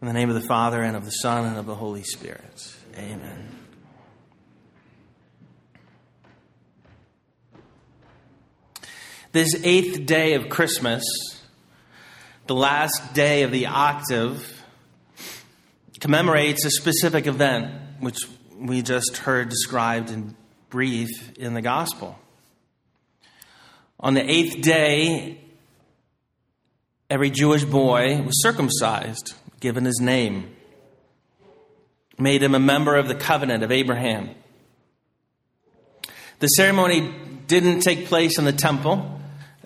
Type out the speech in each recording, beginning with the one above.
In the name of the Father, and of the Son, and of the Holy Spirit. Amen. This eighth day of Christmas, the last day of the octave, commemorates a specific event which we just heard described in brief in the gospel. On the eighth day, every Jewish boy was circumcised, given his name, made him a member of the covenant of Abraham. The ceremony didn't take place in the temple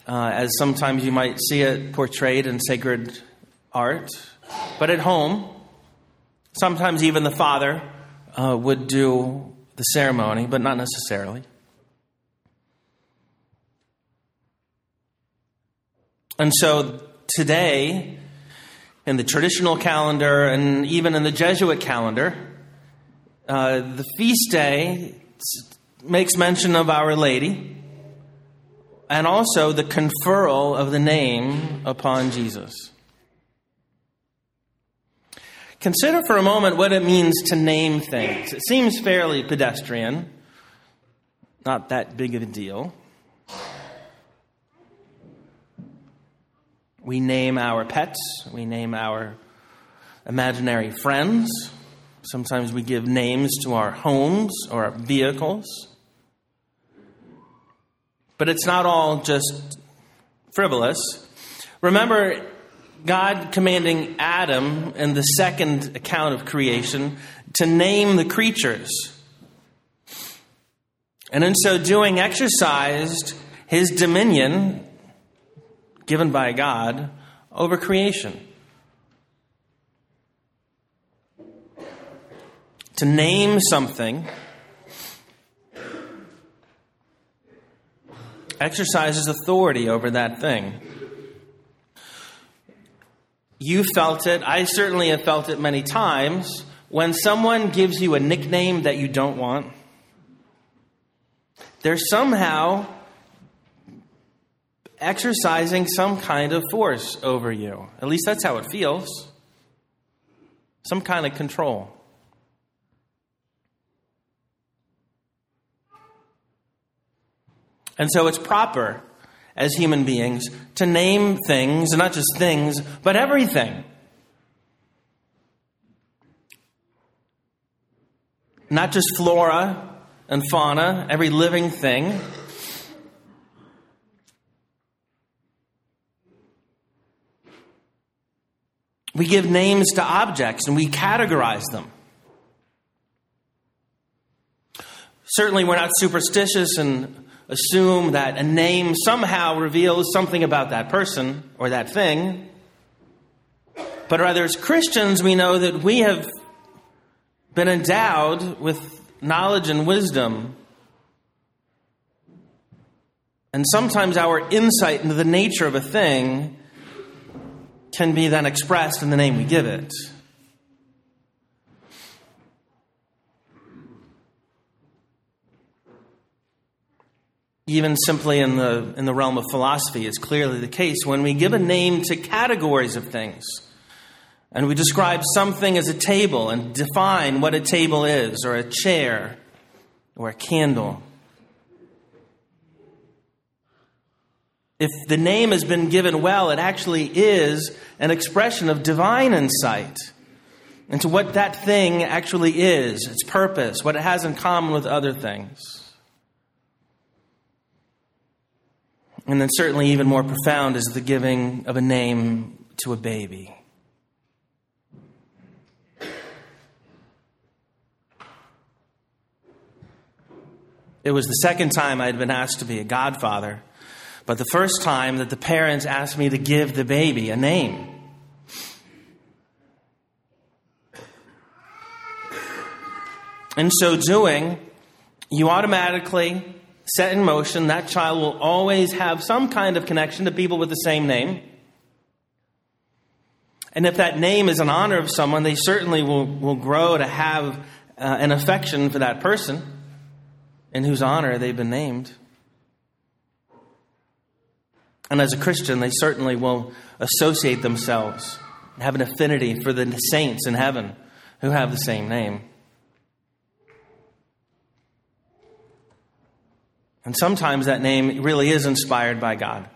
uh, as sometimes you might see it portrayed in sacred art. But at home, sometimes even the father uh, would do the ceremony, but not necessarily. And so today, in the traditional calendar and even in the Jesuit calendar, uh, the feast day makes mention of Our Lady and also the conferral of the name upon Jesus. Consider for a moment what it means to name things. It seems fairly pedestrian, not that big of a deal. We name our pets, we name our imaginary friends. Sometimes we give names to our homes or our vehicles. But it's not all just frivolous. Remember God commanding Adam in the second account of creation to name the creatures. And in so doing, exercised his dominion given by God over creation. To name something exercises authority over that thing. You felt it, I certainly have felt it many times, when someone gives you a nickname that you don't want. They're somehow exercising some kind of force over you. At least that's how it feels. Some kind of control. And so it's proper as human beings to name things, not just things, but everything. Not just flora and fauna, every living thing. We give names to objects and we categorize them. Certainly, we're not superstitious and assume that a name somehow reveals something about that person or that thing. But rather, as Christians, we know that we have been endowed with knowledge and wisdom. And sometimes our insight into the nature of a thing can be then expressed in the name we give it. even simply in the, in the realm of philosophy, is clearly the case. When we give a name to categories of things, and we describe something as a table and define what a table is, or a chair, or a candle, if the name has been given well, it actually is an expression of divine insight into what that thing actually is, its purpose, what it has in common with other things. And then, certainly, even more profound is the giving of a name to a baby. It was the second time I had been asked to be a godfather, but the first time that the parents asked me to give the baby a name. In so doing, you automatically set in motion, that child will always have some kind of connection to people with the same name. And if that name is in honor of someone, they certainly will, will grow to have uh, an affection for that person in whose honor they've been named. And as a Christian, they certainly will associate themselves and have an affinity for the saints in heaven who have the same name. And sometimes that name really is inspired by God.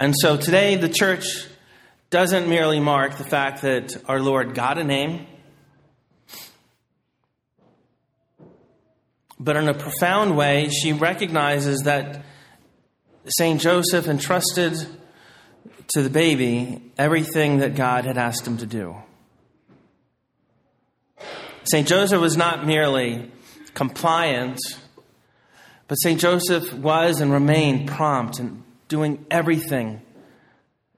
And so today, the church doesn't merely mark the fact that our Lord got a name, but in a profound way, she recognizes that St. Joseph entrusted to the baby everything that God had asked him to do. St. Joseph was not merely compliant, but St. Joseph was and remained prompt in doing everything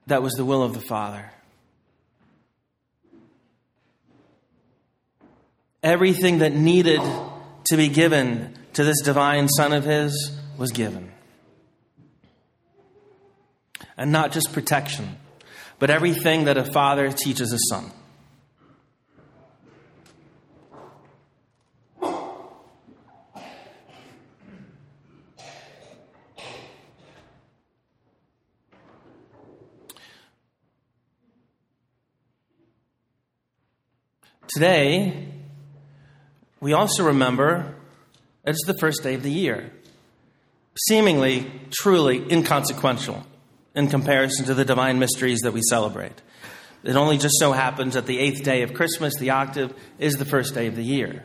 that was the will of the Father. Everything that needed to be given to this divine Son of His was given. And not just protection, but everything that a father teaches a son. Today, we also remember it's the first day of the year, seemingly, truly inconsequential in comparison to the divine mysteries that we celebrate. It only just so happens that the eighth day of Christmas, the octave, is the first day of the year.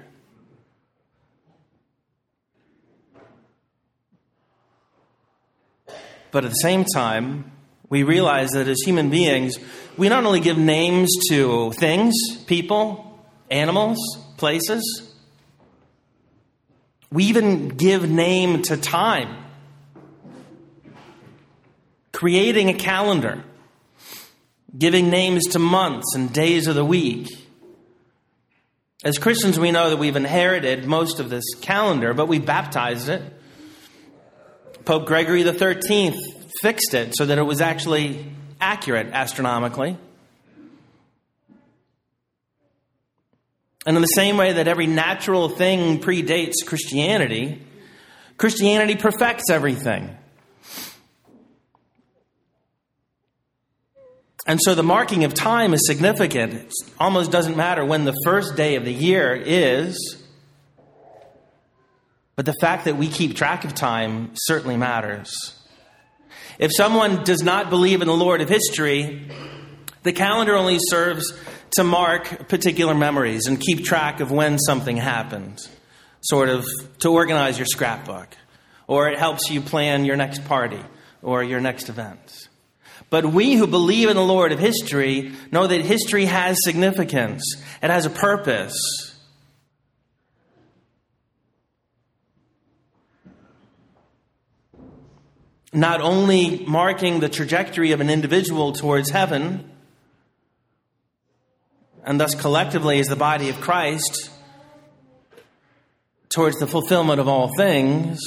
But at the same time, we realize that as human beings, we not only give names to things, people, animals, places. We even give name to time. Creating a calendar, giving names to months and days of the week. As Christians, we know that we've inherited most of this calendar, but we baptized it. Pope Gregory XIII fixed it so that it was actually accurate astronomically. And in the same way that every natural thing predates Christianity, Christianity perfects everything. And so the marking of time is significant. It almost doesn't matter when the first day of the year is, but the fact that we keep track of time certainly matters. If someone does not believe in the Lord of history, the calendar only serves to mark particular memories and keep track of when something happened, sort of to organize your scrapbook, or it helps you plan your next party or your next event. But we who believe in the Lord of history know that history has significance, it has a purpose. Not only marking the trajectory of an individual towards heaven, and thus collectively as the body of Christ towards the fulfillment of all things.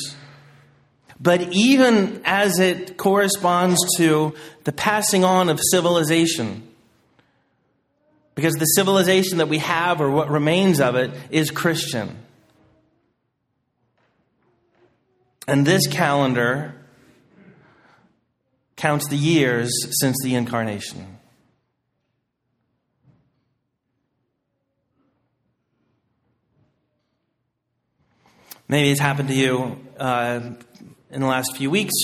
But even as it corresponds to the passing on of civilization, because the civilization that we have, or what remains of it, is Christian. And this calendar counts the years since the incarnation. Maybe it's happened to you uh, in the last few weeks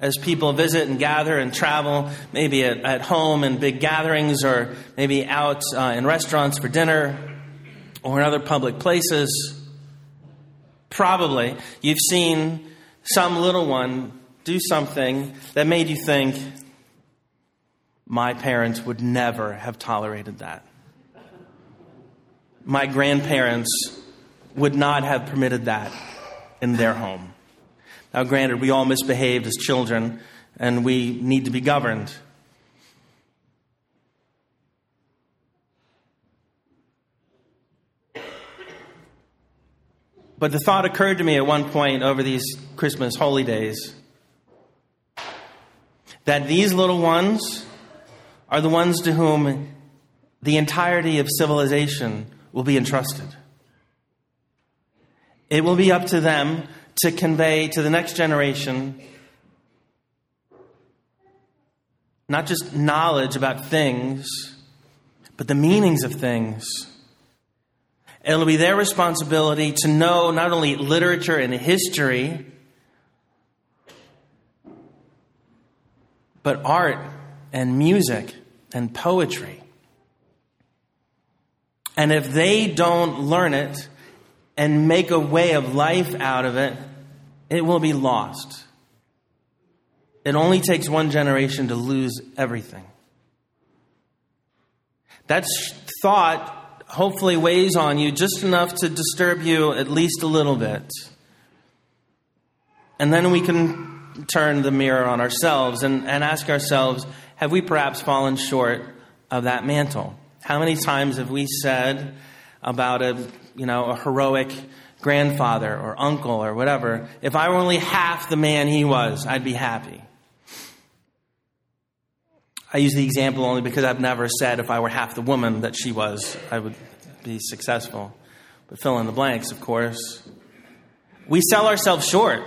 as people visit and gather and travel, maybe at, at home in big gatherings or maybe out uh, in restaurants for dinner or in other public places. Probably you've seen some little one do something that made you think, my parents would never have tolerated that. My grandparents would not have permitted that in their home. Now, granted, we all misbehaved as children and we need to be governed. But the thought occurred to me at one point over these Christmas holy days that these little ones are the ones to whom the entirety of civilization will be entrusted. It will be up to them to convey to the next generation not just knowledge about things, but the meanings of things. It'll be their responsibility to know not only literature and history, but art and music and poetry. And if they don't learn it and make a way of life out of it, it will be lost. It only takes one generation to lose everything. That thought hopefully weighs on you just enough to disturb you at least a little bit. And then we can turn the mirror on ourselves and, and ask ourselves have we perhaps fallen short of that mantle? How many times have we said about a, you know, a heroic grandfather or uncle or whatever, if I were only half the man he was, I'd be happy. I use the example only because I've never said if I were half the woman that she was, I would be successful. But fill in the blanks, of course. We sell ourselves short.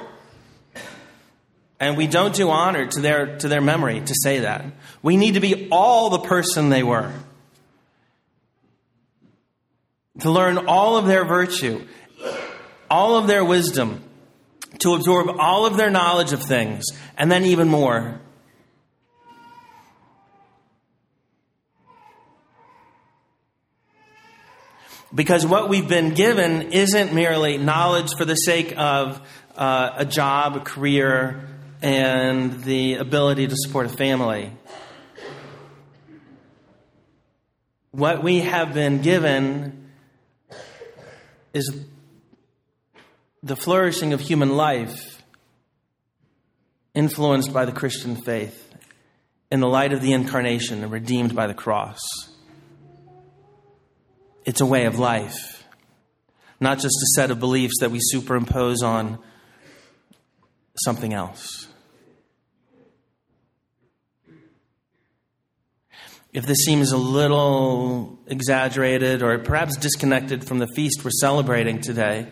And we don't do honor to their, to their memory to say that. We need to be all the person they were. To learn all of their virtue, all of their wisdom, to absorb all of their knowledge of things, and then even more. Because what we've been given isn't merely knowledge for the sake of uh, a job, a career, and the ability to support a family. What we have been given is the flourishing of human life influenced by the Christian faith in the light of the incarnation and redeemed by the cross. It's a way of life, not just a set of beliefs that we superimpose on something else. If this seems a little exaggerated or perhaps disconnected from the feast we're celebrating today,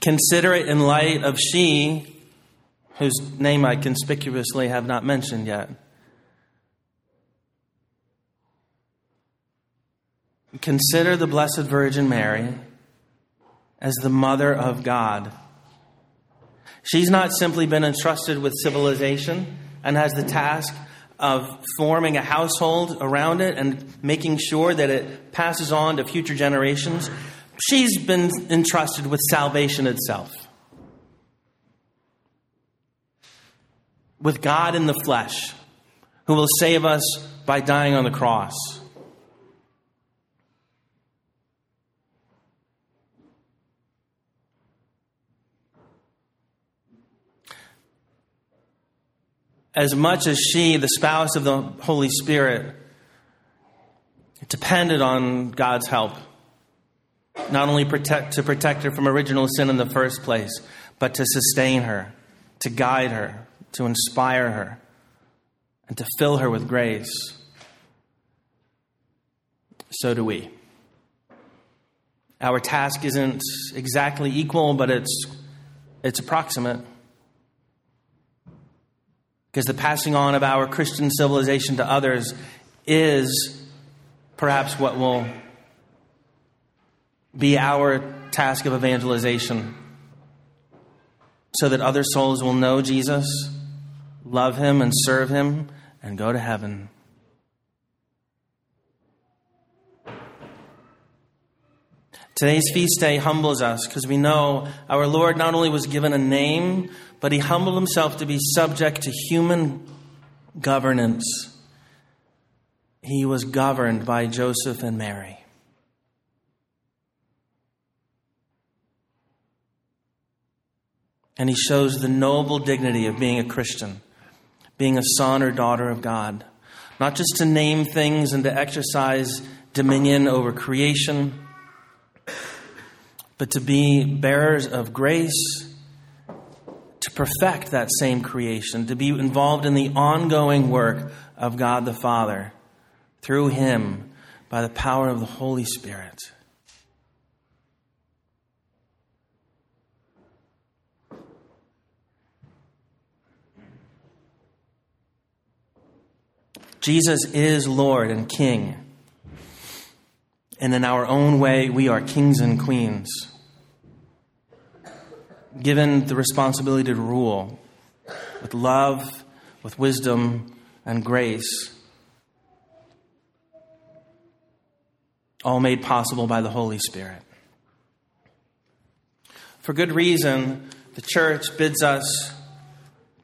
consider it in light of she, whose name I conspicuously have not mentioned yet. Consider the Blessed Virgin Mary as the Mother of God. She's not simply been entrusted with civilization and has the task of forming a household around it and making sure that it passes on to future generations. She's been entrusted with salvation itself. With God in the flesh, who will save us by dying on the cross. As much as she, the spouse of the Holy Spirit, depended on God's help. Not only protect, to protect her from original sin in the first place, but to sustain her, to guide her, to inspire her, and to fill her with grace. So do we. Our task isn't exactly equal, but it's, it's approximate. Because the passing on of our Christian civilization to others is perhaps what will be our task of evangelization so that other souls will know Jesus, love him, and serve him, and go to heaven. Today's feast day humbles us because we know our Lord not only was given a name, but he humbled himself to be subject to human governance. He was governed by Joseph and Mary. And he shows the noble dignity of being a Christian, being a son or daughter of God. Not just to name things and to exercise dominion over creation but to be bearers of grace, perfect that same creation, to be involved in the ongoing work of God the Father through Him by the power of the Holy Spirit. Jesus is Lord and King. And in our own way, we are kings and queens, given the responsibility to rule with love, with wisdom, and grace, all made possible by the Holy Spirit. For good reason, the church bids us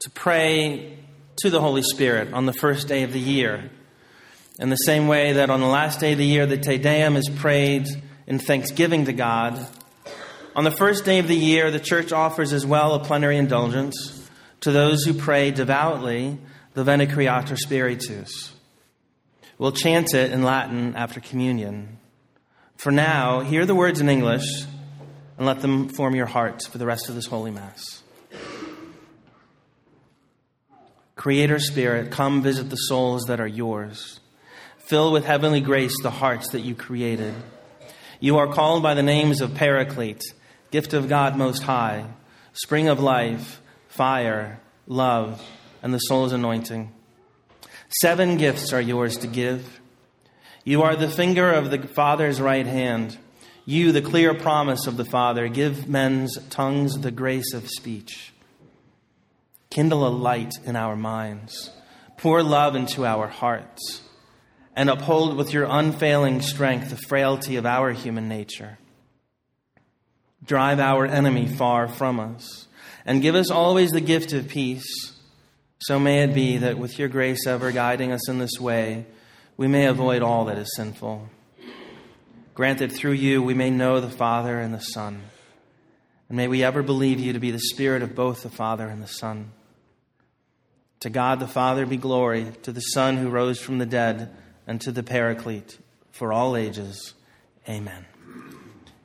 to pray to the Holy Spirit on the first day of the year. In the same way that on the last day of the year, the Te Deum is prayed in thanksgiving to God. On the first day of the year, the church offers as well a plenary indulgence to those who pray devoutly the Veni Creator Spiritus. We'll chant it in Latin after communion. For now, hear the words in English and let them form your heart for the rest of this Holy Mass. Creator Spirit, come visit the souls that are yours. Fill with heavenly grace the hearts that you created. You are called by the names of Paraclete, gift of God Most High, spring of life, fire, love, and the soul's anointing. Seven gifts are yours to give. You are the finger of the Father's right hand. You, the clear promise of the Father, give men's tongues the grace of speech. Kindle a light in our minds. Pour love into our hearts. And uphold with your unfailing strength the frailty of our human nature. Drive our enemy far from us. And give us always the gift of peace. So may it be that with your grace ever guiding us in this way, we may avoid all that is sinful. Granted, through you we may know the Father and the Son. And may we ever believe you to be the Spirit of both the Father and the Son. To God the Father be glory, to the Son who rose from the dead, and to the Paraclete for all ages. Amen.